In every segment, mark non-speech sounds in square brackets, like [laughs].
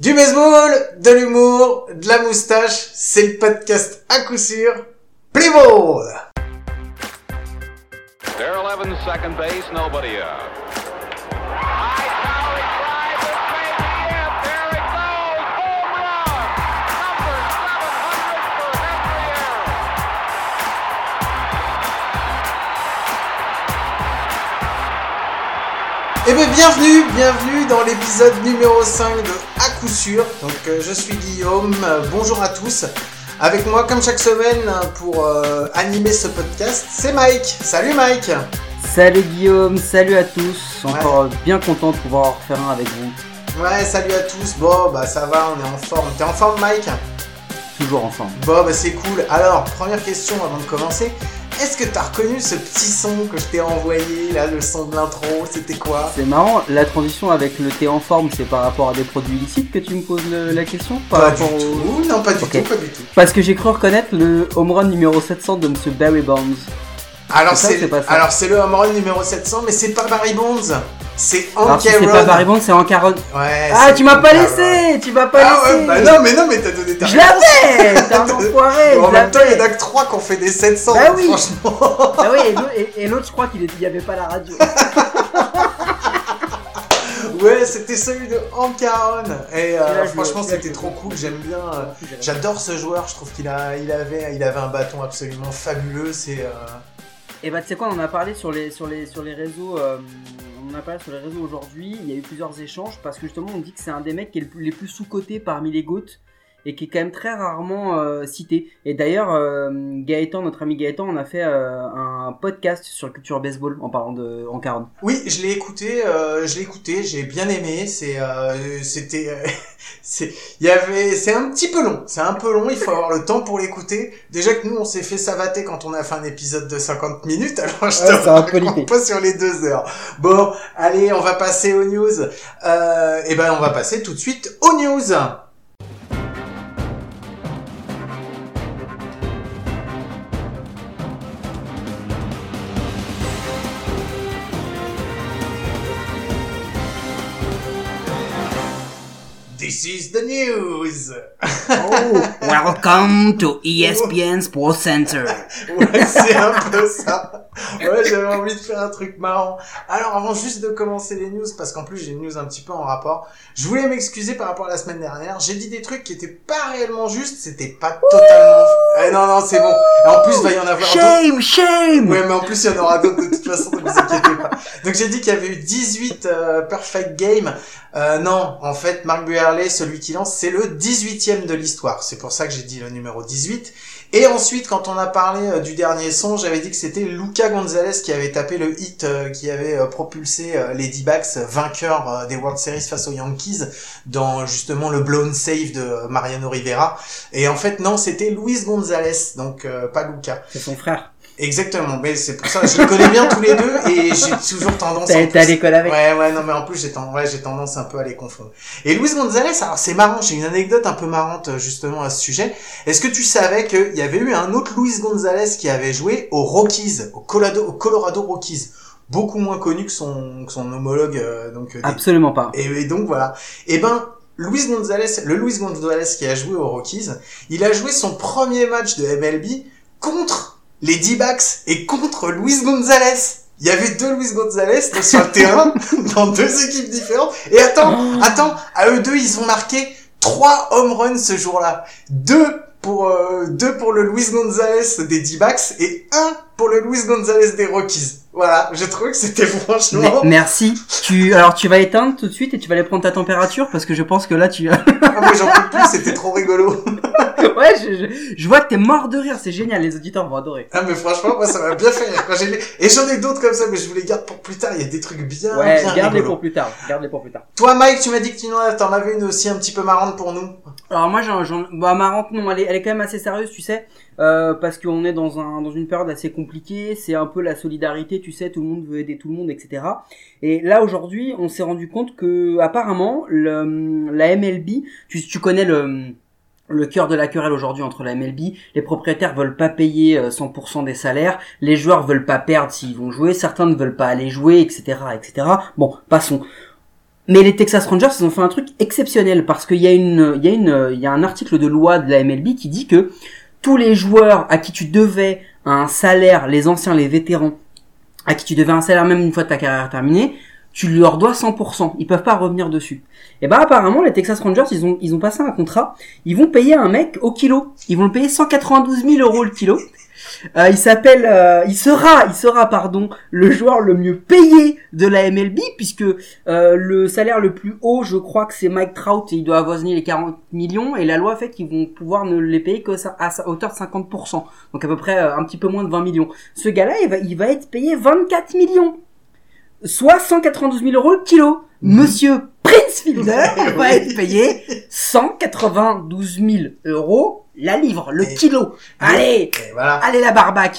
Du baseball, de l'humour, de la moustache, c'est le podcast à coup sûr. Play ball! They're 11 second base, nobody out. Eh bien bienvenue, bienvenue dans l'épisode numéro 5 de À coup sûr. Donc euh, je suis Guillaume, euh, bonjour à tous. Avec moi comme chaque semaine euh, pour euh, animer ce podcast, c'est Mike. Salut Mike Salut Guillaume, salut à tous. Encore bien content de pouvoir en refaire un avec vous. Ouais, salut à tous. Bon, bah ça va, on est en forme. T'es en forme Mike? Toujours ensemble. Bon, bah c'est cool. Alors, première question avant de commencer. Est-ce que t'as reconnu ce petit son que je t'ai envoyé, là, le son de l'intro? C'était quoi? C'est marrant, la transition avec le thé en forme, c'est par rapport à des produits illicites que tu me poses le- la question? Par Pas du rapport au- tout. Non, pas du tout, pas du tout. Parce que j'ai cru reconnaître le home run numéro 700 de Monsieur Barry Bonds. Alors C'est alors c'est le home run numéro 700, mais c'est pas Barry Bonds. C'est Alors si c'est pas. Barry Bonds, c'est. Ouais. Ah, tu m'as pas laissé Tu m'as pas Ah ouais, bah non, mais non, mais t'as donné ta Je l'avais T'es un [laughs] enfoiré Bon, en même temps, il y en a que 3 qui ont fait des 700, Bah oui. franchement. Ah oui, et l'autre- je crois qu'il n'y avait pas la radio. [laughs] Ouais, c'était celui de Hank Aaron. Et euh, franchement, c'était trop cool. J'aime bien. euh, J'adore ce joueur. Je trouve qu'il a, il avait, il avait un bâton absolument fabuleux. C'est. euh, Et bah tu sais quoi, on en a parlé sur les sur les sur les réseaux, on a parlé sur les réseaux aujourd'hui. Il y a eu plusieurs échanges parce que justement on dit que c'est un des mecs qui est le plus- les plus sous cotés parmi les GOAT et qui est quand même très rarement euh, cité. Et d'ailleurs euh, Gaëtan, notre ami Gaëtan, on a fait euh, un podcast sur le culture baseball en parlant de en 40. Oui, je l'ai écouté. euh, je l'ai écouté. J'ai bien aimé. C'est, euh, c'était, euh, [laughs] c'est, il y avait, c'est un petit peu long. C'est un peu long. Il faut avoir le temps pour l'écouter. Déjà que nous, on s'est fait savater quand on a fait un épisode de 50 minutes. [laughs] Alors je Ouais, te pas sur les deux heures. Bon, allez, on va passer aux news. Euh, et ben, on va passer tout de suite aux news. This is the news. Oh, welcome to ESPN Sports Center. Ouais, c'est un peu ça. Ouais, j'avais envie de faire un truc marrant. Alors, avant juste de commencer les news, parce qu'en plus j'ai une news un petit peu en rapport, je voulais m'excuser par rapport à la semaine dernière. J'ai dit des trucs qui étaient pas réellement justes, c'était pas totalement... Eh non, non, c'est bon. Et en plus, il va y en avoir d'autres. Shame, shame. Ouais, mais en plus, il y en aura d'autres de toute façon, ne vous inquiétez pas. Donc, j'ai dit qu'il y avait eu 18 euh, perfect games. Euh, non, en fait, Mark Buehrle, celui qui lance, c'est le 18e de l'histoire. C'est pour ça que j'ai dit le numéro 18. Et ensuite, quand on a parlé euh, du dernier son, j'avais dit que c'était Luca Gonzalez qui avait tapé le hit euh, qui avait euh, propulsé les D-backs vainqueurs des World Series face aux Yankees dans justement le blown save de Mariano Rivera. Et en fait, non, c'était Luis Gonzalez, donc pas Luca. C'est son frère. Exactement, mais c'est pour ça, je les connais bien tous les deux et j'ai toujours tendance T'as été à l'école avec. Ouais, ouais, non, mais en plus, j'ai tendance, ouais, j'ai tendance un peu à les confondre. Et Luis Gonzalez, alors c'est marrant, j'ai une anecdote un peu marrante euh, justement à ce sujet. Est-ce que tu savais qu'il y avait eu un autre Luis Gonzalez qui avait joué aux Rockies, au Colorado, au Colorado Rockies, beaucoup moins connu que son, que son homologue, euh, donc. euh, des- Absolument pas. et, et donc voilà. Et ben, Luis Gonzalez, le Luis Gonzalez qui a joué aux Rockies, il a joué son premier match de MLB contre les D-backs et contre Luis Gonzalez. Il y avait deux Luis Gonzalez sur le terrain, [laughs] dans deux équipes différentes. Et attends, attends, à eux deux, ils ont marqué trois home runs ce jour-là. Deux pour, euh, deux pour le Luis Gonzalez des D-backs et un pour le Luis Gonzalez des Rockies. Voilà, j'ai trouvé que c'était [laughs] Mais- franchement... merci. Tu alors tu vas éteindre tout de suite et tu vas aller prendre ta température parce que je pense que là tu Ah, moi j'en peux plus, c'était trop rigolo. [laughs] Ouais, je, je, je vois que t'es mort de rire, c'est génial, les auditeurs vont adorer. Ah mais franchement moi ça m'a bien fait rire quand j'ai. Et j'en ai d'autres comme ça mais je vous les garde pour plus tard, il y a des trucs bien Ouais, bien garde-les pour plus tard, garde-les pour plus tard. Toi Mike, tu m'as dit que tu en- avais une aussi un petit peu marrante pour nous. Alors moi j'en, j'en bah marrante non, elle est, elle est quand même assez sérieuse, tu sais, euh, parce qu'on est dans un dans une période assez compliquée, c'est un peu la solidarité, tu sais, tout le monde veut aider tout le monde, etc. Et là aujourd'hui, on s'est rendu compte que apparemment la MLB, tu, tu connais le cœur de la querelle aujourd'hui entre la MLB, les propriétaires veulent pas payer euh, 100% des salaires, les joueurs veulent pas perdre s'ils vont jouer, certains ne veulent pas aller jouer, etc., etc. Bon, passons. Mais les Texas Rangers, ils ont fait un truc exceptionnel parce qu'il y a un article de loi de la MLB qui dit que tous les joueurs à qui tu devais un salaire, les anciens, les vétérans, à qui tu devais un salaire même une fois ta carrière terminée, tu leur dois 100%. Ils peuvent pas revenir dessus. Et bah apparemment les Texas Rangers ils ont ils ont passé un contrat. Ils vont payer un mec au kilo. Ils vont le payer 192 000 euros le kilo. Euh, il s'appelle, euh, il sera, il sera pardon, le joueur le mieux payé de la MLB puisque euh, le salaire le plus haut, je crois que c'est Mike Trout et il doit avoisiner les 40 millions et la loi fait qu'ils vont pouvoir ne les payer que à sa hauteur de 50%, donc à peu près un petit peu moins de 20 millions. Ce gars-là, il va, il va être payé 24 millions, soit 192 000 euros le kilo. Monsieur Prince Fielder [laughs] va être payé 192 000 euros la livre, le Et- kilo. Allez, Et voilà. allez la.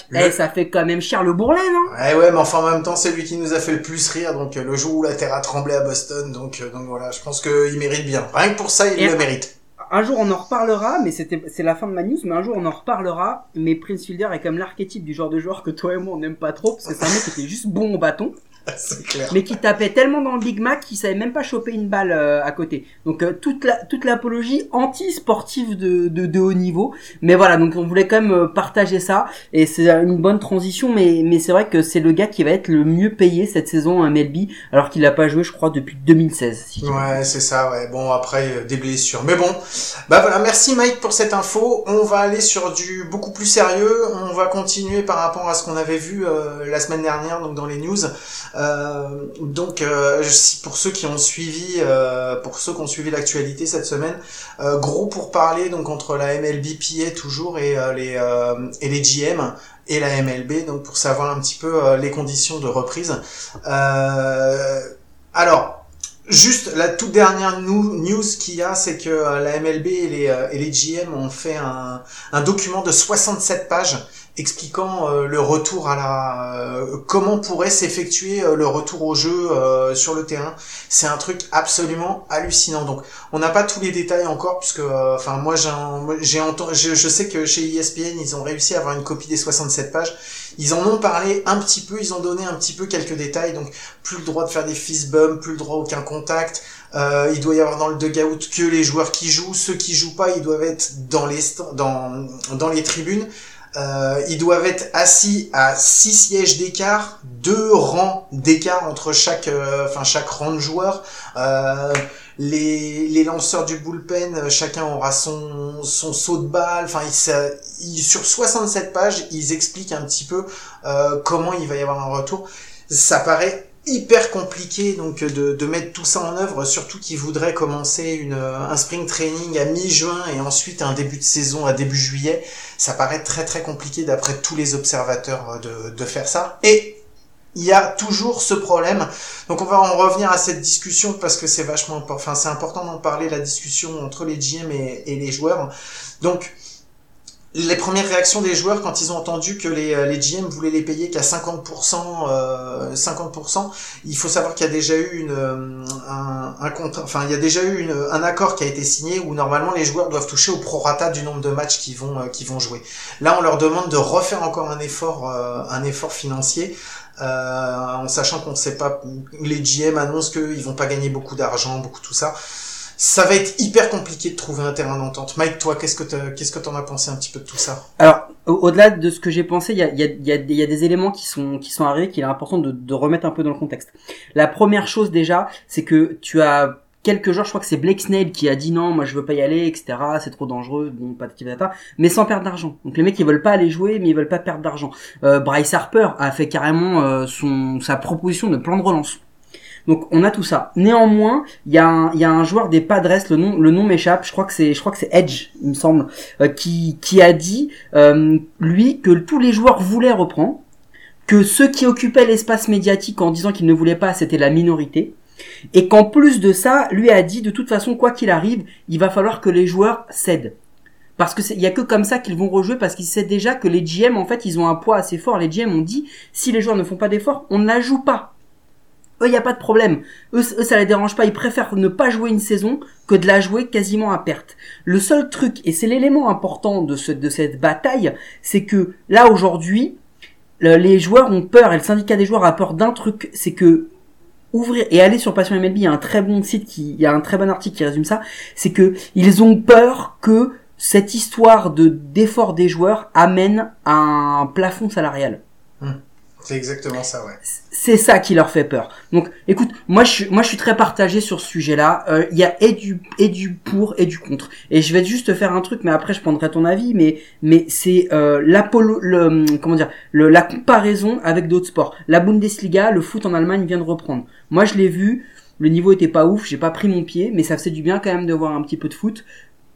Le- Eh, ça fait quand même cher le bourrelet, non? Ouais, ouais, mais enfin, en même temps, c'est lui qui nous a fait le plus rire, donc euh, le jour où la Terre a tremblé à Boston, donc, euh, donc voilà, je pense qu'il mérite bien. Rien que pour ça, il Et- le mérite. Un jour on en reparlera, mais c'était c'est la fin de ma news, mais un jour on en reparlera. Mais Prince Fielder est comme l'archétype du genre de joueur que toi et moi on n'aime pas trop, parce que c'est un mec qui était juste bon au bâton, [laughs] clair. mais qui tapait tellement dans le Big Mac qu'il savait même pas choper une balle euh, à côté. Donc euh, toute la toute l'apologie anti-sportive de, de de haut niveau. Mais voilà, donc on voulait quand même euh, partager ça et c'est une bonne transition. Mais mais c'est vrai que c'est le gars qui va être le mieux payé cette saison en MLB, alors qu'il a pas joué, je crois, depuis 2016. Si je dis pas. Ouais, c'est ça, ouais. Bon, après, euh, des blessures. Mais bon, bah voilà, merci Mike pour cette info. On va aller sur du beaucoup plus sérieux. On va continuer par rapport à ce qu'on avait vu euh, la semaine dernière, donc dans les news. Euh, donc, euh, pour ceux qui ont suivi, euh, pour ceux qui ont suivi l'actualité cette semaine, euh, gros pour parler donc entre la MLBPA toujours et euh, les euh, et les GM et la MLB, donc pour savoir un petit peu les conditions de reprise. Alors. Juste la toute dernière news qu'il y a, c'est que la MLB et les, et les GM ont fait un, un document de 67 pages expliquant euh, le retour à la euh, comment pourrait s'effectuer euh, le retour au jeu sur le terrain. C'est un truc absolument hallucinant. Donc on n'a pas tous les détails encore puisque enfin moi j'ai entendu je, sais que chez ESPN ils ont réussi à avoir une copie des 67 pages. Ils en ont parlé un petit peu, ils ont donné un petit peu quelques détails. Donc plus le droit de faire des fist bumps, plus le droit à aucun contact. Il doit y avoir dans le dugout que les joueurs qui jouent. Ceux qui jouent pas, ils doivent être dans les dans dans les tribunes. Euh, ils doivent être assis à six sièges d'écart, deux rangs d'écart entre chaque, euh, enfin chaque rang de joueurs. Euh, les, les lanceurs du bullpen, euh, chacun aura son, son saut de balle. Enfin, sur 67 pages, ils expliquent un petit peu euh, comment il va y avoir un retour. Ça paraît hyper compliqué donc de, de mettre tout ça en œuvre, surtout qu'ils voudraient commencer une, un spring training à mi-juin et ensuite un début de saison à début juillet. Ça paraît très très compliqué d'après tous les observateurs de, de faire ça. Et il y a toujours ce problème. Donc on va en revenir à cette discussion parce que c'est vachement. Enfin, c'est important d'en parler, la discussion entre les GM et les joueurs. Donc, les premières réactions des joueurs quand ils ont entendu que les, euh, les GM voulaient les payer qu'à 50%, euh, 50%, il faut savoir qu'il y a déjà eu une, euh, un, accord qui a été signé où normalement les joueurs doivent toucher au prorata du nombre de matchs qu'ils vont, euh, jouer. Là, on leur demande de refaire encore un effort, euh, financier. Euh, en sachant qu'on ne sait pas, les GM annoncent qu'ils vont pas gagner beaucoup d'argent, beaucoup tout ça. Ça va être hyper compliqué de trouver un terrain d'entente. Mike, toi, qu'est-ce que qu'est-ce que t'en as pensé un petit peu de tout ça? Alors, au- au-delà de ce que j'ai pensé, il y a, des éléments qui sont qui sont arrivés qu'il est important de, de remettre un peu dans le contexte. La première chose déjà, c'est que tu as quelques jours, je crois que c'est Blake Snell qui a dit non, moi je veux pas y aller, etc. C'est trop dangereux, bon, patati patata, mais sans perdre d'argent. Donc les mecs ils veulent pas aller jouer, mais ils veulent pas perdre d'argent. Euh, Bryce Harper a fait carrément euh, son sa proposition de plan de relance. Donc on a tout ça. Néanmoins, il y a un, joueur des Padres, le nom le nom m'échappe, je crois que c'est je crois que c'est Edge, il me semble, euh, qui qui a dit euh, lui que tous les joueurs voulaient reprendre, que ceux qui occupaient l'espace médiatique en disant qu'ils ne voulaient pas, c'était la minorité. Et qu'en plus de ça, lui a dit de toute façon quoi qu'il arrive, il va falloir que les joueurs cèdent. Parce que il y a que comme ça qu'ils vont rejouer parce qu'ils savent déjà que les GM en fait ils ont un poids assez fort. Les GM ont dit si les joueurs ne font pas d'efforts, on ne la joue pas. Eux, il n'y a pas de problème. Eux, eux, ça les dérange pas. Ils préfèrent ne pas jouer une saison que de la jouer quasiment à perte. Le seul truc, et c'est l'élément important de, ce, de cette bataille, c'est que là, aujourd'hui, le- les joueurs ont peur, et le syndicat des joueurs a peur d'un truc, c'est que ouvrir et aller sur Passion MLB, il y a un très bon site qui, il y a un très bon article qui résume ça, c'est que ils ont peur que cette histoire de d'effort des joueurs amène à un plafond salarial. C'est exactement ça, ouais. C'est ça qui leur fait peur. Donc, écoute, moi je suis, moi je suis très partagé sur ce sujet-là. Euh, Il y a et du et du pour et du contre. Et je vais juste faire un truc, mais après je prendrai ton avis. Mais mais c'est euh, l'apollo, le comment dire, le, la comparaison avec d'autres sports. La Bundesliga, le foot en Allemagne vient de reprendre. Moi je l'ai vu. Le niveau était pas ouf, j'ai pas pris mon pied, mais ça faisait du bien quand même de voir un petit peu de foot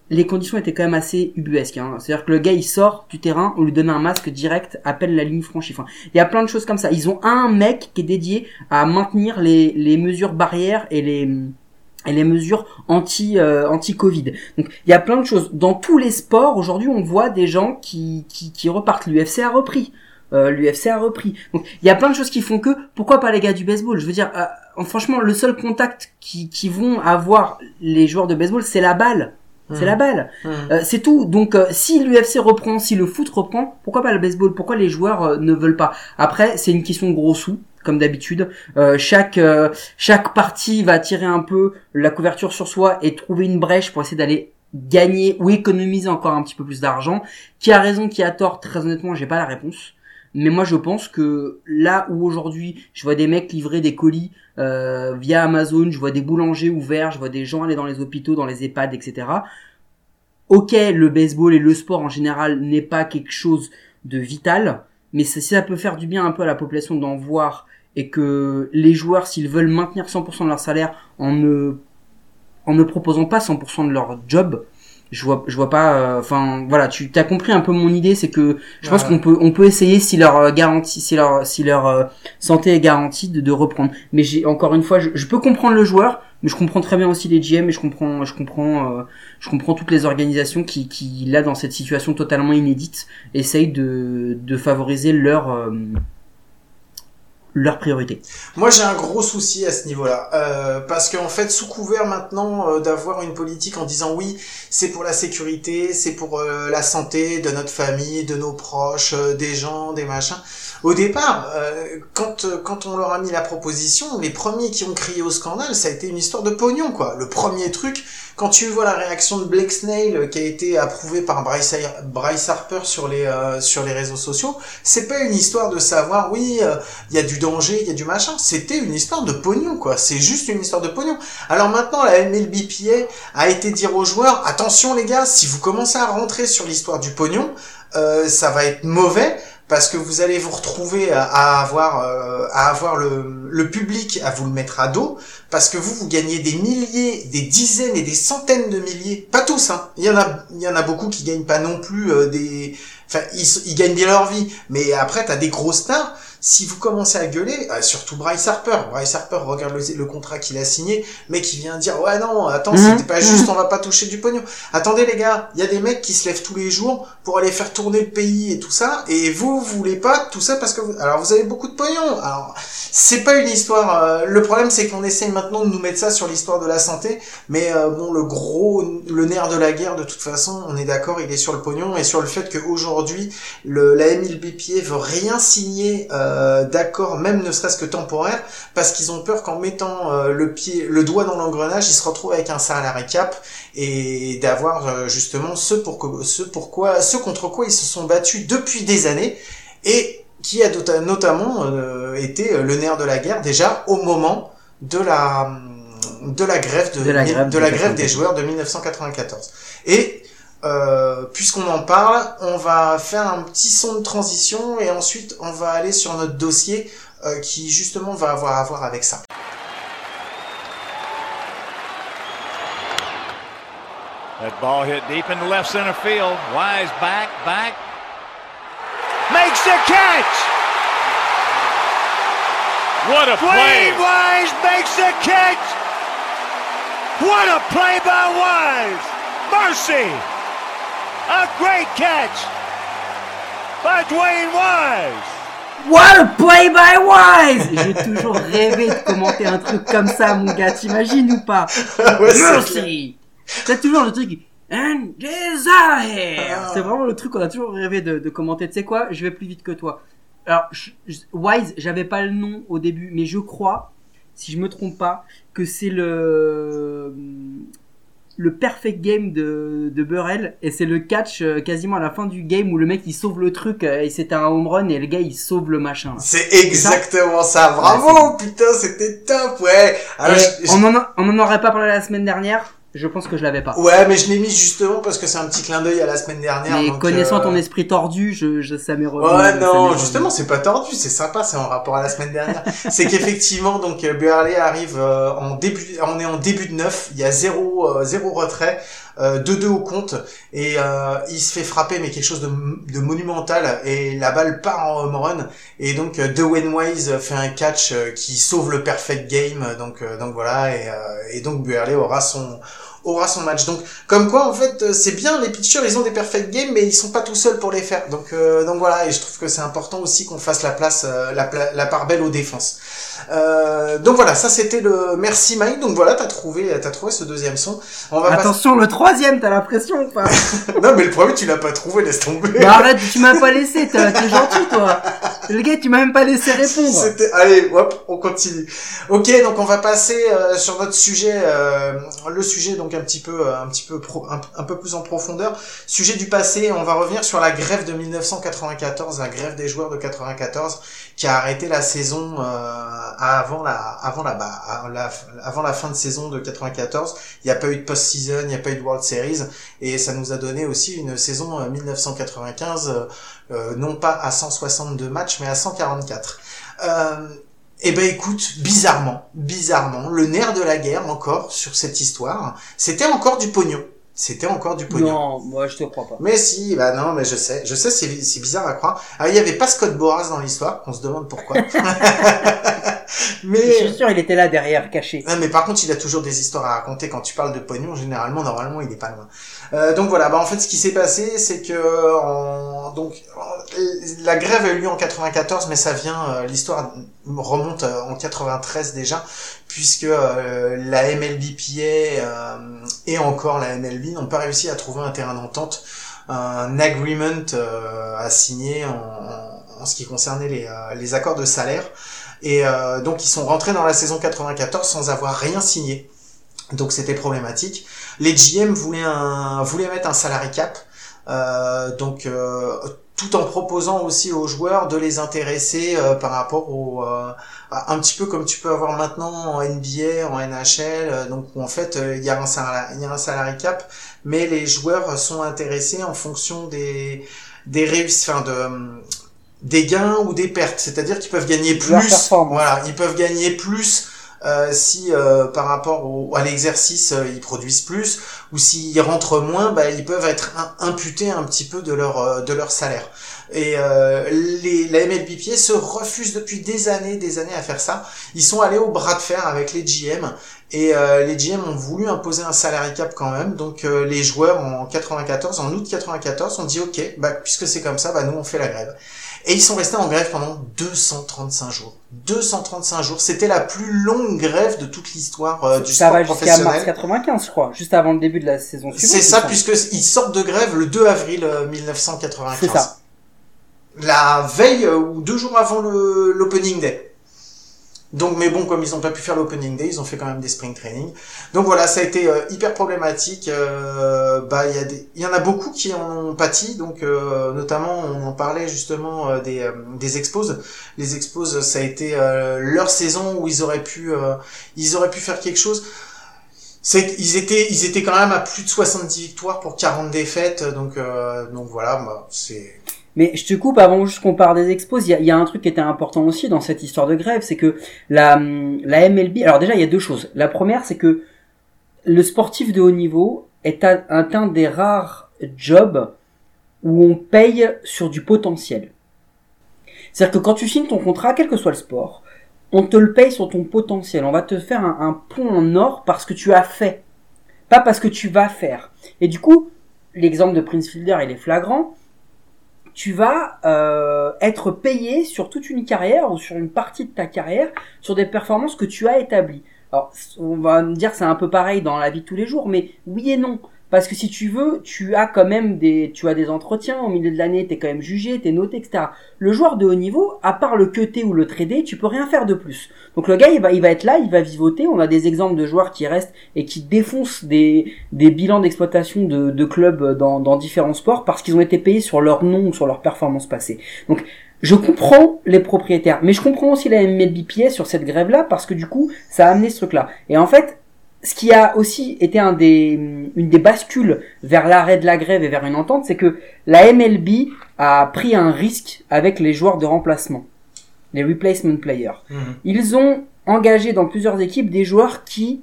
les conditions étaient quand même assez ubuesques. Hein. C'est-à-dire que le gars, il sort du terrain, on lui donne un masque direct, appelle la ligne franchie. Enfin, il y a plein de choses comme ça. Ils ont un mec qui est dédié à maintenir les, les mesures barrières et les et les mesures anti euh, anti Covid. Donc il y a plein de choses dans tous les sports aujourd'hui on voit des gens qui qui, qui repartent l'UFC a repris euh, l'UFC a repris. Donc il y a plein de choses qui font que pourquoi pas les gars du baseball? Je veux dire euh, franchement le seul contact qui qui vont avoir les joueurs de baseball c'est la balle. C'est la balle. Mhm. Euh, c'est tout. Donc euh, si l'UFC reprend, si le foot reprend, pourquoi pas le baseball? Pourquoi les joueurs euh, ne veulent pas? Après, c'est une question de gros sous, comme d'habitude. Euh, chaque euh, chaque partie va tirer un peu la couverture sur soi et trouver une brèche pour essayer d'aller gagner ou économiser encore un petit peu plus d'argent. Qui a raison, qui a tort? Très honnêtement, j'ai pas la réponse. Mais moi, je pense que là où aujourd'hui, je vois des mecs livrer des colis euh, via Amazon, je vois des boulangers ouverts, je vois des gens aller dans les hôpitaux, dans les EHPAD, etc. Ok, le baseball et le sport en général n'est pas quelque chose de vital, mais si ça peut faire du bien un peu à la population d'en voir et que les joueurs, s'ils veulent maintenir 100% de leur salaire en ne en ne proposant pas 100% de leur job, je vois je vois pas euh, enfin voilà tu as compris un peu mon idée c'est que je pense Ouais. qu'on peut on peut essayer si leur euh, garantie si leur si leur euh, santé est garantie de, de reprendre mais j'ai encore une fois je, je peux comprendre le joueur mais je comprends très bien aussi les GM et je comprends je comprends euh, je comprends toutes les organisations qui qui là dans cette situation totalement inédite essayent de de favoriser leur euh, leur priorité Moi, j'ai un gros souci à ce niveau-là, euh, parce qu'en fait, sous couvert maintenant euh, d'avoir une politique en disant oui, c'est pour la sécurité, c'est pour euh, la santé de notre famille, de nos proches, euh, des gens, des machins. Au départ, euh, quand euh, quand on leur a mis la proposition, les premiers qui ont crié au scandale, ça a été une histoire de pognon, quoi. Le premier truc, quand tu vois la réaction de Blake Snail qui a été approuvé par Bryce, Bryce Harper sur les sur les réseaux sociaux, c'est pas une histoire de savoir oui. il y a du il y a du machin. C'était une histoire de pognon, quoi. C'est juste une histoire de pognon. Alors maintenant, la MLBPA a été dire aux joueurs, attention les gars, si vous commencez à rentrer sur l'histoire du pognon, euh, ça va être mauvais parce que vous allez vous retrouver à, à avoir euh, à avoir le, le public à vous le mettre à dos parce que vous vous gagnez des milliers, des dizaines et des centaines de milliers, pas tous hein. Il y en a il y en a beaucoup qui gagnent pas non plus euh, des enfin ils, ils gagnent bien leur vie, mais après t'as des gros stars si vous commencez à gueuler, euh, surtout Bryce Harper, Bryce Harper regarde le, le contrat qu'il a signé, mais qui vient dire ouais non, attends, Mhm. c'était pas juste, on va pas toucher du pognon. Attendez les gars, il y a des mecs qui se lèvent tous les jours pour aller faire tourner le pays et tout ça, et vous, vous voulez pas tout ça parce que vous, alors vous avez beaucoup de pognon. Alors c'est pas une histoire. euh, le problème c'est qu'on essaye maintenant de nous mettre ça sur l'histoire de la santé, mais euh, bon le gros, le nerf de la guerre de toute façon, on est d'accord, il est sur le pognon et sur le fait qu'aujourd'hui le la MLBPA veut rien signer euh, d'accord, même ne serait-ce que temporaire, parce qu'ils ont peur qu'en mettant euh, le pied, le doigt dans l'engrenage, ils se retrouvent avec un salarié cap et d'avoir euh, justement ce pour que- ce pourquoi, ce contre quoi ils se sont battus depuis des années et qui a notamment euh, été euh, le nerf de la guerre déjà au moment de la de la grève de, De la grève de la grève des 94. joueurs de 1994 et euh, puisqu'on en parle, on va faire un petit son de transition et ensuite on va aller sur notre dossier euh, qui justement va avoir à voir avec ça. That ball hit deep into left center field. Wise back, back. Makes the catch! What a play! Wise makes the catch! What a play by Wise! Mercy! A great catch by Dwayne Wise! What a play by Wise J'ai toujours rêvé de commenter un truc comme ça, mon gars, t'imagines ou pas? [laughs] Ouais. Merci C'est toujours le truc... And desire Ah. C'est vraiment le truc qu'on a toujours rêvé de, de commenter. Tu sais quoi? Je vais plus vite que toi. Alors, je- je- Wise, j'avais pas le nom au début, mais je crois si je me trompe pas, que c'est le le perfect game de, de Burrell et c'est le catch euh, quasiment à la fin du game où le mec il sauve le truc euh, et c'était un home run et le gars il sauve le machin. C'est exactement ça. Bravo, putain, c'était top, ouais. Alors, Et je- je- on, en a- on en aurait pas parlé la semaine dernière, je pense que je l'avais pas. Ouais, mais je l'ai mis justement parce que c'est un petit clin d'œil à la semaine dernière. Mais donc, connaissant euh, ton esprit tordu, je, je ça m'est revenu. Ouais, non, justement, c'est pas tordu, c'est sympa, c'est en rapport à la semaine dernière. [laughs] c'est qu'effectivement, donc, euh, Burley arrive euh, en début, on est en début de neuf, il y a zéro, euh, zéro retrait, euh, 2-2 au compte, et euh, il se fait frapper, mais quelque chose de, monumental, et la balle part en home run, et donc, euh, Dwayne Wise fait un catch euh, qui sauve le perfect game, donc, euh, donc voilà, et, euh, et donc Burley aura son, aura son match. Donc, comme quoi, en fait, euh, c'est bien, les pitchers, ils ont des perfect games, mais ils sont pas tout seuls pour les faire. Donc, euh, donc voilà, et je trouve que c'est important aussi qu'on fasse la place, euh, la, la part belle aux défenses. Euh, donc voilà, ça c'était le merci Mike. Donc voilà, t'as trouvé, t'as trouvé ce deuxième son. On va Attention, le troisième, t'as l'impression ou pas? [laughs] Non, mais le premier, tu l'as pas trouvé, laisse tomber. Bah arrête, tu m'as pas laissé, t'es gentil toi. [laughs] Le gars, tu m'as même pas laissé répondre. Allez, hop, on continue. Ok, donc on va passer euh, sur notre sujet, euh, le sujet donc un petit peu, euh, un petit peu pro, un, peu plus en profondeur. Sujet du passé, on va revenir sur la grève de 1994, la grève des joueurs de 94, qui a arrêté la saison euh, avant la, avant la, bah, avant la fin de saison de 94. Il n'y a pas eu de post-season, il n'y a pas eu de World Series, et ça nous a donné aussi une saison euh, 1995. euh, euh, non pas à 162 matchs, mais à 144. Euh, eh ben écoute, bizarrement, bizarrement, le nerf de la guerre encore sur cette histoire, c'était encore du pognon. C'était encore du pognon. Non, moi je te crois pas. Mais si, bah non, mais je sais, je sais, c'est c'est bizarre à croire. Ah, il y avait pas Scott Boras dans l'histoire, on se demande pourquoi. [laughs] Je mais suis sûr, il était là derrière, caché. ah, mais par contre, il a toujours des histoires à raconter quand tu parles de pognon. Généralement, normalement, il est pas loin. Euh, donc voilà. Bah en fait, ce qui s'est passé, c'est que en- donc en- la grève a eu lieu en 94, mais ça vient, euh, l'histoire remonte euh, en 93 déjà, puisque euh, la MLBPA euh, et encore la MLB n'ont pas réussi à trouver un terrain d'entente, un agreement euh, à signer en, en- en ce qui concernait les, euh, les accords de salaire. Et euh, donc ils sont rentrés dans la saison 94 sans avoir rien signé. Donc c'était problématique. Les GM voulaient un voulaient mettre un salary cap. Euh, donc euh, tout en proposant aussi aux joueurs de les intéresser euh, par rapport au euh, un petit peu comme tu peux avoir maintenant en NBA, en NHL, euh, donc en fait il y a un un salary cap, mais les joueurs sont intéressés en fonction des des réussites, enfin de des gains ou des pertes, c'est-à-dire qu'ils peuvent gagner plus, voilà, ils peuvent gagner plus euh, si euh, par rapport au, à l'exercice euh, ils produisent plus ou s'ils rentrent moins, bah, ils peuvent être im- imputés un petit peu de leur euh, de leur salaire. Et euh, les, la MLBPA se refuse depuis des années, des années à faire ça. Ils sont allés au bras de fer avec les GM et euh, les GM ont voulu imposer un salary cap quand même. Donc euh, les joueurs en 94, en août 94, ont dit ok, bah puisque c'est comme ça, bah nous on fait la grève. Et ils sont restés en grève pendant 235 jours. 235 jours, c'était la plus longue grève de toute l'histoire euh, du ça sport va jusqu'à mars professionnel. 95, je crois, juste avant le début de la saison suivante. C'est ça, puisque ils sortent de grève le 2 avril euh, 1995. C'est ça. La veille euh, ou deux jours avant l'opening day. Donc, mais bon, comme ils n'ont pas pu faire l'opening day, ils ont fait quand même des spring training. Donc voilà, ça a été euh, hyper problématique. Euh, bah, il y y en a beaucoup qui en ont pâti. Donc, euh, notamment, on en parlait justement euh, des euh, des expos. Les expos, ça a été euh, leur saison où ils auraient pu, ils auraient pu faire quelque chose. Ils étaient, ils étaient quand même à plus de 70 victoires pour 40 défaites. Donc, donc voilà, bah, c'est. Mais je te coupe avant juste qu'on parle des expos. Il y a, y a un truc qui était important aussi dans cette histoire de grève, c'est que la, la MLB. Alors déjà, il y a deux choses. La première, c'est que le sportif de haut niveau est un des rares jobs où on paye sur du potentiel. C'est-à-dire que quand tu signes ton contrat, quel que soit le sport, on te le paye sur ton potentiel. On va te faire un, un pont en or parce que tu as fait, pas parce que tu vas faire. Et du coup, l'exemple de Prince Fielder, il est flagrant tu vas euh, être payé sur toute une carrière ou sur une partie de ta carrière sur des performances que tu as établies. Alors, on va me dire c'est un peu pareil dans la vie de tous les jours, mais oui et non. Parce que si tu veux, tu as quand même des, tu as des entretiens au milieu de l'année, t'es quand même jugé, t'es noté, etc. Le joueur de haut niveau, à part le cutter ou le trader, tu peux rien faire de plus. Donc le gars, il va, il va être là, il va vivoter. On a des exemples de joueurs qui restent et qui défoncent des, des bilans d'exploitation de, de clubs dans, dans différents sports parce qu'ils ont été payés sur leur nom ou sur leur performance passée. Donc je comprends les propriétaires, mais je comprends aussi la MLBPA sur cette grève-là parce que du coup, ça a amené ce truc-là. Et en fait, ce qui a aussi été un des, une des bascules vers l'arrêt de la grève et vers une entente, c'est que la MLB a pris un risque avec les joueurs de remplacement, les replacement players. Mhm. Ils ont engagé dans plusieurs équipes des joueurs qui,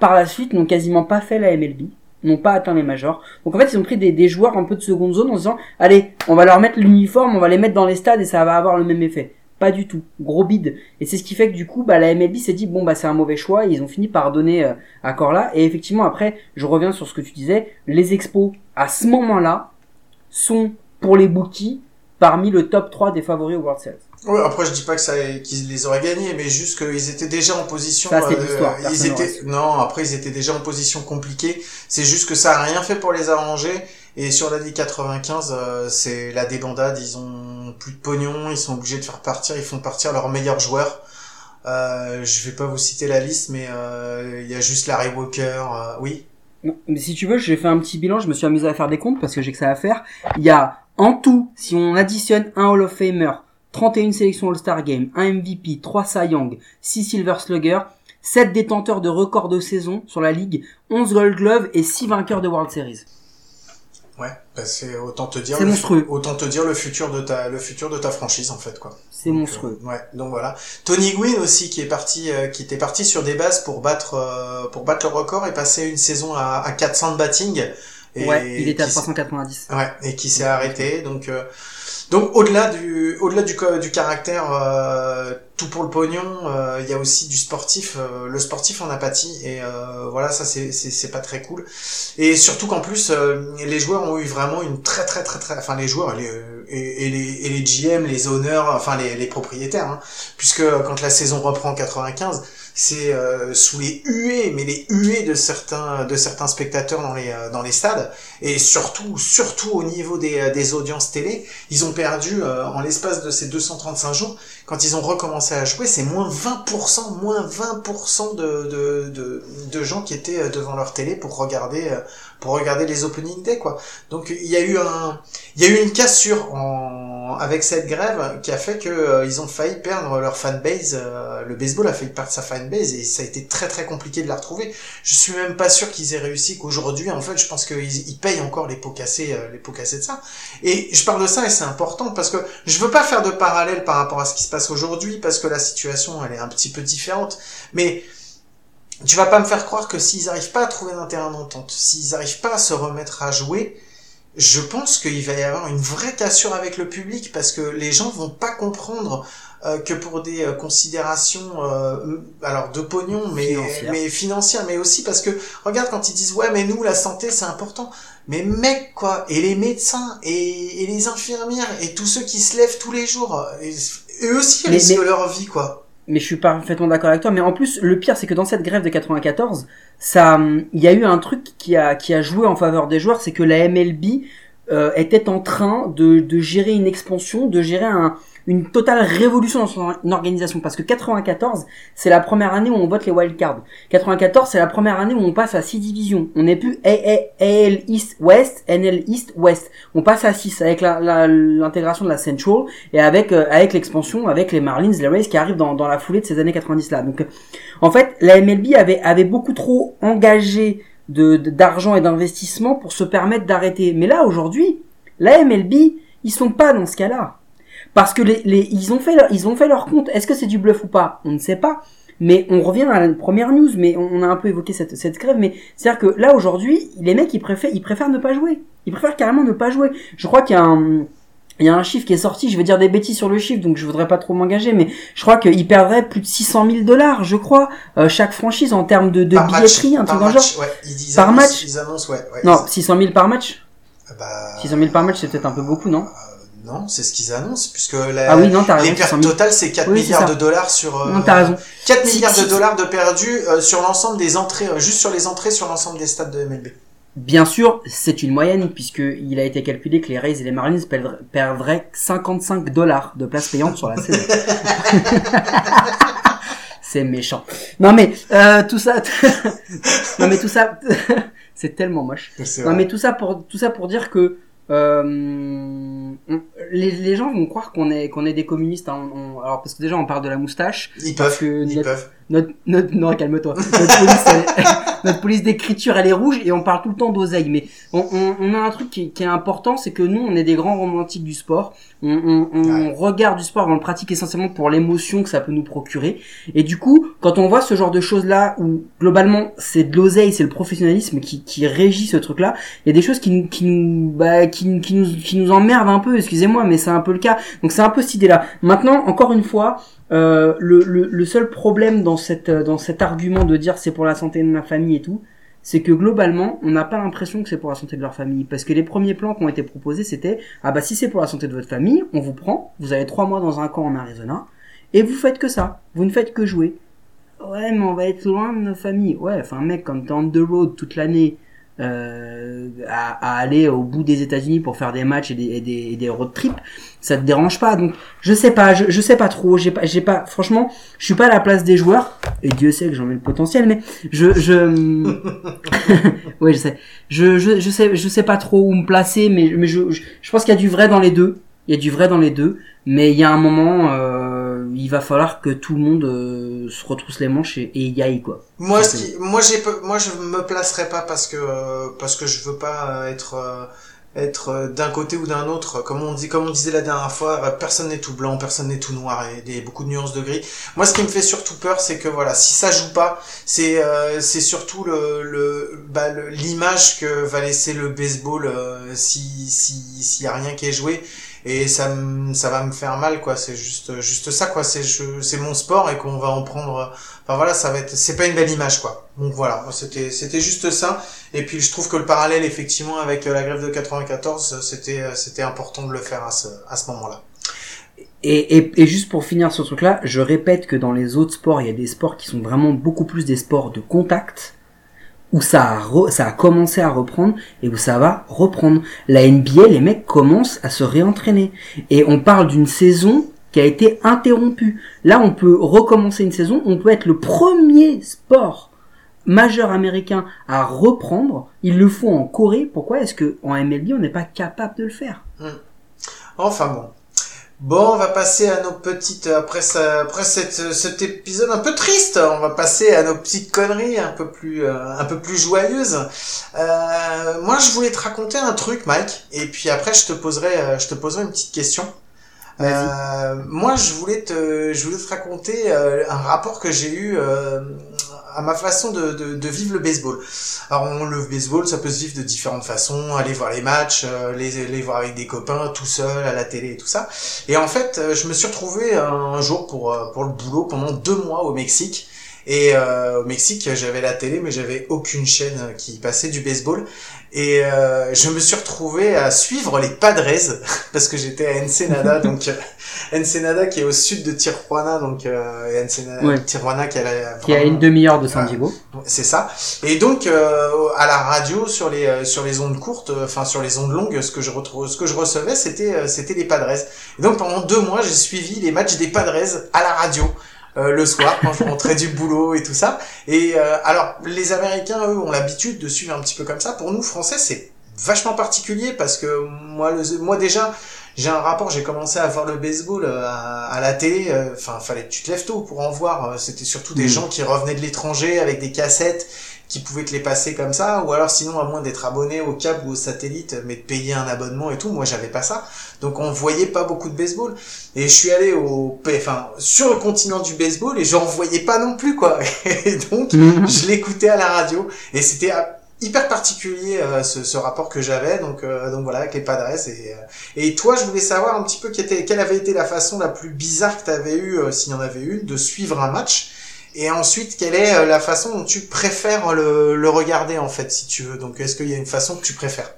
par la suite, n'ont quasiment pas fait la MLB, n'ont pas atteint les majors. Donc en fait, ils ont pris des, des joueurs un peu de seconde zone en se disant, allez, on va leur mettre l'uniforme, on va les mettre dans les stades et ça va avoir le même effet. Pas du tout. Gros bide. Et c'est ce qui fait que du coup, bah, la MLB s'est dit, bon, bah, c'est un mauvais choix. Et ils ont fini par donner euh, accord là. Et effectivement, après, je reviens sur ce que tu disais. Les expos, à ce moment-là, sont, pour les bookies, parmi le top 3 des favoris au World Series. Ouais, après je dis pas que ça qu'ils les auraient gagnés, mais juste qu'ils étaient déjà en position. Ça, c'est euh, ils étaient non, après ils étaient déjà en position compliquée. C'est juste que ça a rien fait pour les arranger. Et sur l'année 95, euh, c'est la débandade. Ils ont plus de pognon, ils sont obligés de faire partir. Ils font partir leurs meilleurs joueurs. Euh, je vais pas vous citer la liste, mais euh, il y a juste Larry Walker. euh, oui. Mais si tu veux, j'ai fait un petit bilan, je me suis amusé à faire des comptes parce que j'ai que ça à faire. Il y a en tout, si on additionne un Hall of Famer, 31 sélections All-Star Game, un MVP, 3 Cy Young, 6 Silver Slugger, 7 détenteurs de records de saison sur la ligue, 11 Gold Glove et 6 vainqueurs de World Series. Ouais, bah c'est autant te dire C'est le, monstrueux. autant te dire le futur de ta le futur de ta franchise en fait quoi. C'est monstrueux. euh, ouais, donc voilà. Tony Gwynn aussi qui est parti, euh, qui était parti sur des bases pour battre, euh, pour battre le record et passer une saison à, à 400 de batting. Et ouais, il était à qui s- 390. Ouais, et qui s'est arrêté. Donc, euh, donc au-delà du, au-delà du, du caractère, euh, tout pour le pognon, euh, il y a aussi du sportif. euh, le sportif en apathie et euh, voilà, ça c'est, c'est, c'est pas très cool. Et surtout qu'en plus, euh, les joueurs ont eu vraiment une très très très très, enfin les joueurs, les, et, et les, et les GM, les owners, enfin les, les propriétaires, hein, puisque quand la saison reprend en 95 c'est euh, sous les huées, mais les huées de certains de certains spectateurs dans les euh, dans les stades et surtout surtout au niveau des euh, des audiences télé, ils ont perdu euh, en l'espace de ces 235 jours quand ils ont recommencé à jouer, c'est moins 20% moins 20% de, de de de gens qui étaient euh, devant leur télé pour regarder pour regarder les opening day quoi. Donc il y a eu un il y a eu une cassure en avec cette grève qui a fait que euh, ont failli perdre leur fanbase euh, le baseball a failli perdre sa fanbase et ça a été très très compliqué de la retrouver. Je suis même pas sûr qu'ils aient réussi qu'aujourd'hui en fait, je pense qu'ils ils payent encore les pots cassés euh, les pots cassés de ça. Et je parle de ça et c'est important parce que je veux pas faire de parallèle par rapport à ce qui se passe aujourd'hui parce que la situation elle est un petit peu différente mais tu vas pas me faire croire que s'ils arrivent pas à trouver un terrain d'entente, s'ils arrivent pas à se remettre à jouer, je pense qu'il va y avoir une vraie cassure avec le public parce que les gens vont pas comprendre euh, que pour des euh, considérations euh, alors de pognon mais Financières. mais financières mais aussi parce que regarde quand ils disent ouais mais nous la santé c'est important mais mec quoi et les médecins et, et les infirmières et tous ceux qui se lèvent tous les jours et, eux aussi risquent mais- leur vie quoi Mais je suis parfaitement d'accord avec toi. Mais en plus, le pire, c'est que dans cette grève de 94, ça, il y a eu un truc qui a, qui a joué en faveur des joueurs, c'est que la MLB euh, était en train de, de gérer une expansion, de gérer un, une totale révolution dans son organisation. Parce que 94, c'est la première année où on vote les wildcards. 94, c'est la première année où on passe à 6 divisions. On n'est plus AL East West, NL East West. On passe à 6 avec l'intégration de la Central et avec euh, avec l'expansion, avec les Marlins, les Rays qui arrivent dans, dans la foulée de ces années 90 là. Donc, euh, en fait, la MLB avait avait beaucoup trop engagé de- d'argent et d'investissement pour se permettre d'arrêter. Mais là aujourd'hui, la MLB, ils sont pas dans ce cas-là. Parce que les, les ils ont fait leur, ils ont fait leur compte. Est-ce que c'est du bluff ou pas? On ne sait pas. Mais on revient à la première news, mais on a un peu évoqué cette, cette grève, mais c'est-à-dire que là aujourd'hui, les mecs ils préfèrent, ils préfèrent ne pas jouer. Ils préfèrent carrément ne pas jouer. Je crois qu'il y a un, il y a un chiffre qui est sorti, je vais dire des bêtises sur le chiffre, donc je voudrais pas trop m'engager, mais je crois qu'ils perdraient plus de 600 000 dollars, je crois, euh, chaque franchise en termes de, billetterie, match, un truc dans genre. match, ouais, ils, Par annoncent, match. ils annoncent ouais, ouais Non, ils- 600 000 par match. Bah, 600 000 par match, c'est peut-être un peu beaucoup, non? euh, non, c'est ce qu'ils annoncent, puisque la, Ah oui, non, t'as les raison, 600 pertes 000. totales, c'est 4 Oui, c'est milliards de dollars sur... euh, Non, t'as raison. 4 Si- milliards de dollars de perdus euh, sur l'ensemble des entrées, euh, juste sur les entrées sur l'ensemble des stades de MLB. Bien sûr, c'est une moyenne puisque il a été calculé que les Rays et les Marlins perdraient- perdraient 55 dollars de place payante sur la saison. [laughs] c'est méchant. Non mais euh, tout ça, [laughs] non mais tout ça, [laughs] c'est tellement moche. Non mais tout ça pour tout ça pour dire que euh, on- les, les gens vont croire qu'on est qu'on est des communistes. hein. On- alors parce que déjà on parle de la moustache. Ils parce peuvent, que ils notre- peuvent. Notre, notre non calme-toi. Notre police, elle- [laughs] notre police d'écriture elle est rouge et on parle tout le temps d'oseille. Mais on, a un truc qui, qui est important, c'est que nous on est des grands romantiques du sport. On, Ouais. regarde du sport, on le pratique essentiellement pour l'émotion que ça peut nous procurer. Et du coup, quand on voit ce genre de choses là où globalement c'est de l'oseille, c'est le professionnalisme qui, qui régit ce truc là, il y a des choses qui, nous- qui nous bah, qui, qui nous qui nous emmerdent un Excusez-moi, mais c'est un peu le cas. Donc c'est un peu cette idée là. Maintenant, encore une fois. Euh, le, seul problème dans cette dans cet argument de dire c'est pour la santé de ma famille et tout, c'est que globalement, on n'a pas l'impression que c'est pour la santé de leur famille. Parce que les premiers plans qui ont été proposés, c'était ah bah si c'est pour la santé de votre famille, on vous prend, vous avez trois mois dans un camp en Arizona, et vous faites que ça. Vous ne faites que jouer. Ouais, mais on va être loin de nos familles. Ouais, enfin mec, quand t'es on the road toute l'année, euh, à, à aller au bout des États-Unis pour faire des matchs et des, et des, et des road trips, ça te dérange pas. Donc je sais pas, je, je sais pas trop. J'ai pas, j'ai pas. Franchement, je suis pas à la place des joueurs. Et Dieu sait que j'en ai le potentiel, mais je, je, [laughs] oui, je sais. Je, je, je sais, je sais pas trop où me placer, mais, mais je, je, je pense qu'il y a du vrai dans les deux. Il y a du vrai dans les deux, mais il y a un moment, euh, il va falloir que tout le monde euh, se retrousse les manches et, et y aille quoi. Moi, ce qui, moi, j'ai, moi, je me placerai pas parce que, euh, parce que je veux pas euh, être, euh, être euh, d'un côté ou d'un autre. Comme on dit, comme on disait la dernière fois, euh, personne n'est tout blanc, personne n'est tout noir et il y a beaucoup de nuances de gris. Moi, ce qui me fait surtout peur, c'est que voilà, si ça joue pas, c'est, euh, c'est surtout le, le, bah, l'image que va laisser le baseball euh, si, si, s'il y a rien qui est joué. Et ça, ça va me faire mal, quoi. C'est juste, juste ça, quoi. C'est, c'est mon sport et qu'on va en prendre. Enfin voilà, ça va être, c'est pas une belle image, quoi. Donc voilà, c'était, c'était juste ça. Et puis je trouve que le parallèle, effectivement, avec la grève de 94, c'était, c'était important de le faire à ce, à ce moment-là. Et, et, et juste pour finir ce truc-là, je répète que dans les autres sports, il y a des sports qui sont vraiment beaucoup plus des sports de contact, où ça a, commencé à reprendre et où ça va reprendre. La NBA, les mecs commencent à se réentraîner. Et on parle d'une saison qui a été interrompue. Là, on peut recommencer une saison, on peut être le premier sport majeur américain à reprendre. Ils le font en Corée. Pourquoi est-ce que en MLB, on n'est pas capable de le faire? Enfin bon. Bon, on va passer à nos petites après ça, après cette, cet épisode un peu triste, on va passer à nos petites conneries un peu plus euh, un peu plus joyeuses. Euh, moi, je voulais te raconter un truc, Mike, et puis après je te poserai euh, je te poserai une petite question. Euh, moi, je voulais te je voulais te raconter euh, un rapport que j'ai eu euh, à ma façon de, de, de vivre le baseball. Alors, on, le baseball, ça peut se vivre de différentes façons. Aller voir les matchs, euh, les, les voir avec des copains, tout seul, à la télé et tout ça. Et en fait, euh, je me suis retrouvé un jour pour, euh, pour le boulot pendant deux mois au Mexique. Et euh, au Mexique, j'avais la télé, mais j'avais aucune chaîne qui passait du baseball. Et euh, je me suis retrouvé à suivre les Padres [laughs] parce que j'étais à Ensenada, [laughs] donc euh, Ensenada qui est au sud de Tijuana, donc euh, Ensenada, Ouais. Tijuana qui a, la- Qui a vraiment- une demi-heure de San Diego. c'est ça. Et donc euh, à la radio sur les euh, sur les ondes courtes, euh, enfin sur les ondes longues, ce que je retrouve, ce que je recevais, c'était euh, c'était les Padres. Et donc pendant deux mois, j'ai suivi les matchs des Padres à la radio. Euh, le soir quand je rentrais du boulot et tout ça. Et euh, alors les américains eux ont l'habitude de suivre un petit peu comme ça. Pour nous français c'est vachement particulier parce que moi le moi déjà j'ai un rapport j'ai commencé à voir le baseball euh, à, à la télé euh, enfin fallait que tu te lèves tôt pour en voir. Euh, c'était surtout des Mm. gens qui revenaient de l'étranger avec des cassettes qui pouvaient te les passer comme ça ou alors sinon à moins d'être abonné au câble ou au satellite mais de payer un abonnement et tout moi j'avais pas ça. Donc on voyait pas beaucoup de baseball. Et je suis allé au enfin sur le continent du baseball et j'en voyais pas non plus quoi. [laughs] Et donc je l'écoutais à la radio. Et c'était euh, hyper particulier euh, ce, ce rapport que j'avais. Donc euh, donc voilà avec les Padres. Et euh, et toi je voulais savoir un petit peu quelle, était, quelle avait été la façon la plus bizarre que tu avais eu euh, s'il y en avait une de suivre un match et ensuite quelle est euh, la façon dont tu préfères le, le regarder en fait si tu veux? Donc est-ce qu'il y a une façon que tu préfères?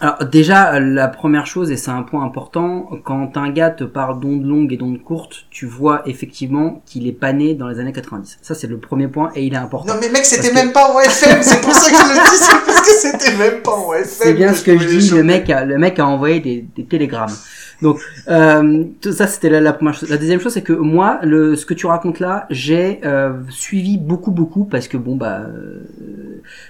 Alors déjà, la première chose, et c'est un point important, quand un gars te parle d'ondes longues et d'ondes courtes, tu vois effectivement qu'il est pas né dans les années 90. Ça, c'est le premier point, et il est important. Non mais mec, c'était que- même pas en FM, c'est pour ça que je le dis, c'est parce que c'était même pas en FM. C'est bien ce que je voulais dis, le mec, a, le mec a envoyé des, des télégrammes. Donc, euh, tout ça, c'était la, la première chose. La deuxième chose, c'est que moi, le, ce que tu racontes là, j'ai euh, suivi beaucoup, beaucoup, parce que bon, bah, euh,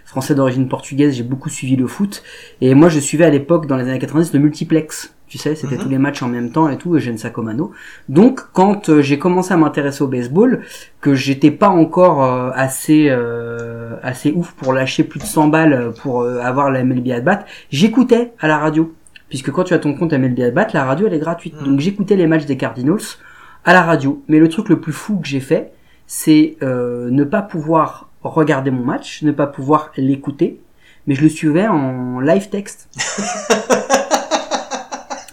français d'origine portugaise, j'ai beaucoup suivi le foot. Et moi, je suivais à l'époque, dans les années 90, le multiplex. Tu sais, c'était Mhm. tous les matchs en même temps et tout, Eugène Sacomano. Donc, quand euh, j'ai commencé à m'intéresser au baseball, que j'étais pas encore euh, assez euh, assez ouf pour lâcher plus de 100 balles pour euh, avoir la MLB at bat, j'écoutais à la radio. Puisque quand tu as ton compte MLB at bat, la radio elle est gratuite. Mhm. Donc j'écoutais les matchs des Cardinals à la radio. Mais le truc le plus fou que j'ai fait, c'est euh, ne pas pouvoir regarder mon match, ne pas pouvoir l'écouter, mais je le suivais en live texte. [laughs]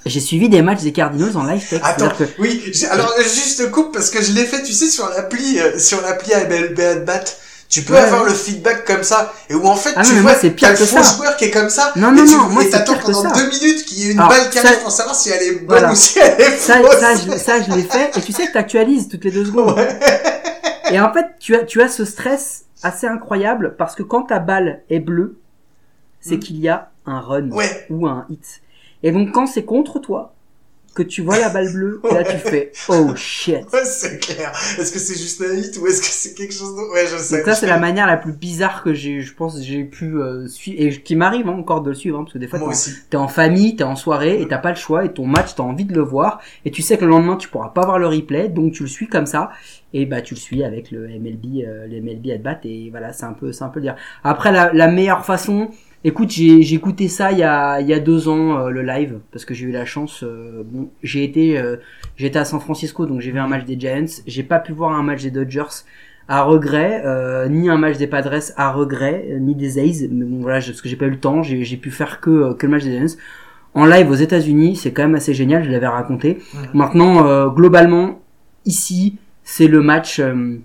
J'ai suivi des matchs des Cardinals en live texte. Attends, que- oui, alors juste coupe parce que je l'ai fait, tu sais, sur l'appli, euh, sur l'appli ABLB Bat. Tu peux Ouais, avoir ouais. le feedback comme ça, et où en fait Ah non, tu mais vois, t'as le faux joueur qui est comme ça, Non, et non, tu non, moi, et t'attends pendant deux minutes qu'il y ait une Alors, balle qui arrive pour savoir si elle est bonne Voilà. ou si elle est ça, fausse. ça, je, ça, je l'ai fait. Et tu sais que t'actualises toutes les deux secondes. Ouais. Et en fait, tu as, tu as ce stress assez incroyable parce que quand ta balle est bleue, c'est Mm. qu'il y a un run Ouais. ou un hit. Et donc quand c'est contre toi, que tu vois la balle bleue, là tu fais oh shit. Ouais, c'est clair. Est-ce que c'est juste un hit ou est-ce que c'est quelque chose d'autre? Ouais, je sais. Donc ça c'est la manière la plus bizarre que j'ai, je pense, j'ai pu euh, suivre et qui m'arrive hein, encore de le suivre hein, parce que des fois t'es en- famille, t'es en soirée et t'as pas le choix et ton match t'as envie de le voir et tu sais que le lendemain tu pourras pas voir le replay donc tu le suis comme ça et bah tu le suis avec le MLB euh, le MLB at bat et voilà c'est un peu c'est un peu le dire après la, la meilleure façon écoute j'ai écouté ça il y a il y a deux ans euh, le live parce que j'ai eu la chance euh, bon j'ai été euh, j'étais à San Francisco donc j'ai vu un match des Giants j'ai pas pu voir un match des Dodgers à regret, euh, ni un match des Padres à regret, euh, ni des A's, mais bon voilà, parce que j'ai pas eu le temps, j'ai j'ai pu faire que, euh, que le match des Giants. En live aux États-Unis, c'est quand même assez génial, je l'avais raconté. Maintenant, euh, globalement, ici, c'est le match, euh,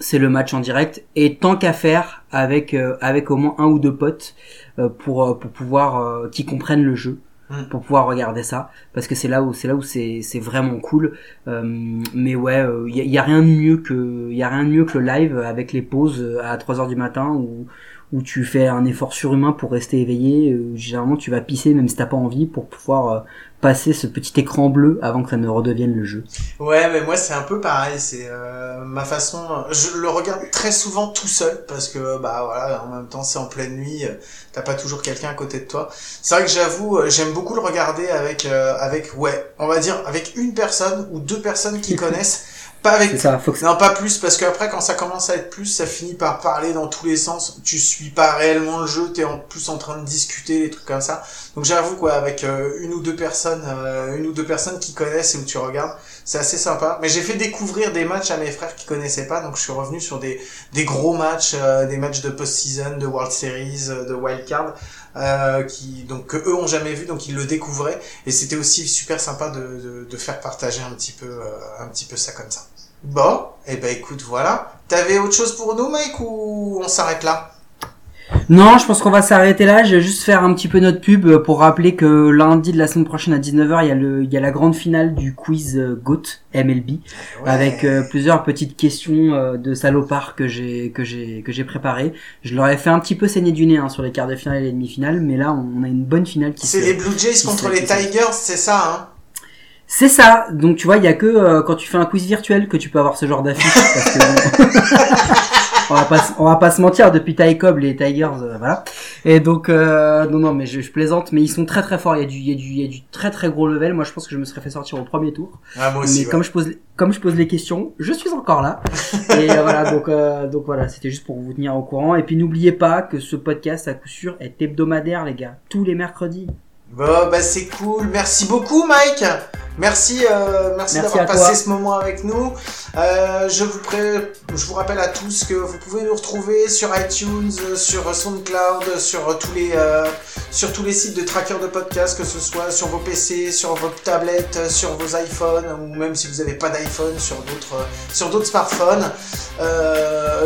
c'est le match en direct, et tant qu'à faire avec euh, avec au moins un ou deux potes euh, pour euh, pour pouvoir euh, qui comprennent le jeu Mhm. pour pouvoir regarder ça. Parce que c'est là où c'est là où c'est c'est vraiment cool. Euh, mais ouais il y, a, y a rien de mieux que y a rien de mieux que le live avec les pauses euh, à 3 heures du matin où où tu fais un effort surhumain pour rester éveillé euh, généralement tu vas pisser même si t'as pas envie pour pouvoir euh, passer ce petit écran bleu avant que ça ne redevienne le jeu Ouais, mais moi c'est un peu pareil. C'est euh, ma façon. Je le regarde très souvent tout seul parce que bah voilà, en même temps c'est en pleine nuit. euh, T'as pas toujours quelqu'un à côté de toi. C'est vrai que j'avoue, euh, j'aime beaucoup le regarder avec euh, avec ouais, on va dire avec une personne ou deux personnes qui [laughs] connaissent. Pas avec c'est ça faut que Non, pas plus, parce qu'après, quand ça commence à être plus, ça finit par parler dans tous les sens. Tu suis pas réellement le jeu, t'es en plus en train de discuter, des trucs comme ça. Donc j'avoue, quoi, avec euh, une ou deux personnes, euh, une ou deux personnes qui connaissent et où tu regardes, c'est assez sympa. Mais j'ai fait découvrir des matchs à mes frères qui connaissaient pas, donc je suis revenu sur des, des gros matchs, euh, des matchs de post-season, de World Series, de Wild Card. Euh, qui donc que eux ont jamais vu donc ils le découvraient. Et c'était aussi super sympa de, de, de faire partager un petit peu euh, un petit peu ça comme ça. Bon, et eh ben écoute, voilà. T'avais autre chose pour nous, Mike, ou on s'arrête là? Non, je pense qu'on va s'arrêter là. Je vais juste faire un petit peu notre pub euh, pour rappeler que lundi de la semaine prochaine à 19h, il y a le, il y a la grande finale du quiz euh, GOAT MLB Ouais. avec euh, plusieurs petites questions euh, de salopards que j'ai que j'ai que j'ai préparées. Je leur ai fait un petit peu saigner du nez hein, sur les quarts de finale et les demi-finales, mais là on a une bonne finale qui C'est les Blue Jays contre les Tigers, c'est ça, hein? C'est ça. Donc tu vois, il y a que euh, quand tu fais un quiz virtuel que tu peux avoir ce genre d'affiche. [laughs] on va pas, on va pas se mentir. Depuis Ty Cobb, les Tigers, euh, voilà. Et donc euh, non, non, mais je, je plaisante. Mais ils sont très très forts. Il y a du, il y a du, il y a du très très gros level. Moi, je pense que je me serais fait sortir au premier tour. Ah, moi mais aussi, ouais. comme je pose, comme je pose les questions, je suis encore là. Et euh, voilà, donc euh, donc voilà, c'était juste pour vous tenir au courant. Et puis n'oubliez pas que ce podcast à coup sûr est hebdomadaire, les gars, tous les mercredis. Bon, bah c'est cool. Merci beaucoup, Mike. Merci, euh, merci, Merci d'avoir passé toi. ce moment avec nous. Euh, je vous pré- je vous rappelle à tous que vous pouvez nous retrouver sur iTunes, sur SoundCloud, sur tous les, euh, sur tous les sites de trackers de podcast, que ce soit sur vos PC, sur vos tablettes, sur vos iPhones, ou même si vous n'avez pas d'iPhone, sur d'autres, sur d'autres smartphones.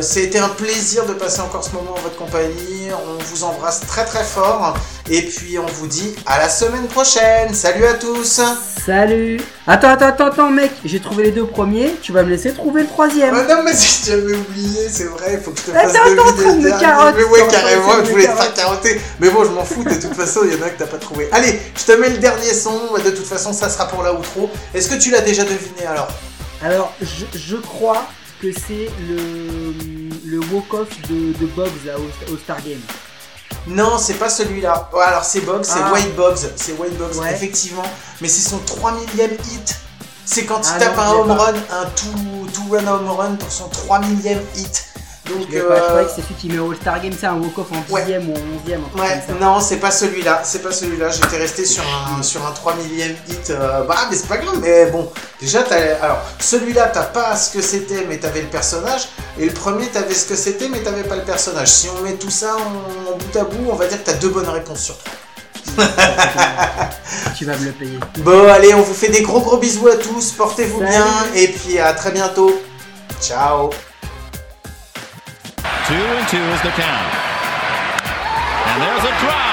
C'était un plaisir de passer encore ce moment en votre compagnie. On vous embrasse très très fort. Et puis on vous dit à la semaine prochaine. Salut à tous. Salut Attends, attends, attends, attends, mec, j'ai trouvé les deux premiers, tu vas me laisser trouver le troisième. Ah non mais si j'avais oublié, c'est vrai, il faut que je te fasse Attends, en deviner de le me dernier. Mais ouais, de carrément, me je voulais te faire carotte. carotter. Mais bon, je m'en fous, de toute façon, il y en a que t'as pas trouvé. Allez, je te mets le dernier son, de toute façon, ça sera pour la outro. Est-ce que tu l'as déjà deviné alors Alors, je, je crois que c'est le, le walk-off de, de Boggs là, au, au Star Game. Non, c'est pas celui-là. Alors c'est Boggs, c'est Ah. White Boggs, c'est White Ouais. effectivement. Mais c'est son 3 millième hit. C'est quand il Ah tape non, un home pas. run, un two, two run home run pour son 3 millième hit. Donc, Je, sais pas, je euh, croyais que c'est celui qui met au Star Game, c'est un walk-off en Ouais. 10ème ou en 11ème. un truc Ouais, comme ça. non, c'est pas celui-là, c'est pas celui-là. J'étais resté sur un, sur un 3 millième hit. euh, bah, mais c'est pas grave, mais bon. Déjà, t'as. Alors, celui-là, t'as pas ce que c'était, mais t'avais le personnage. Et le premier, t'avais ce que c'était, mais t'avais pas le personnage. Si on met tout ça en, en bout à bout, on va dire que t'as deux bonnes réponses sur trois. Tu vas me le payer. Bon, allez, on vous fait des gros gros bisous à tous. Portez-vous bien. Et puis, à très bientôt. Ciao. Two and two is the count. And there's a drive.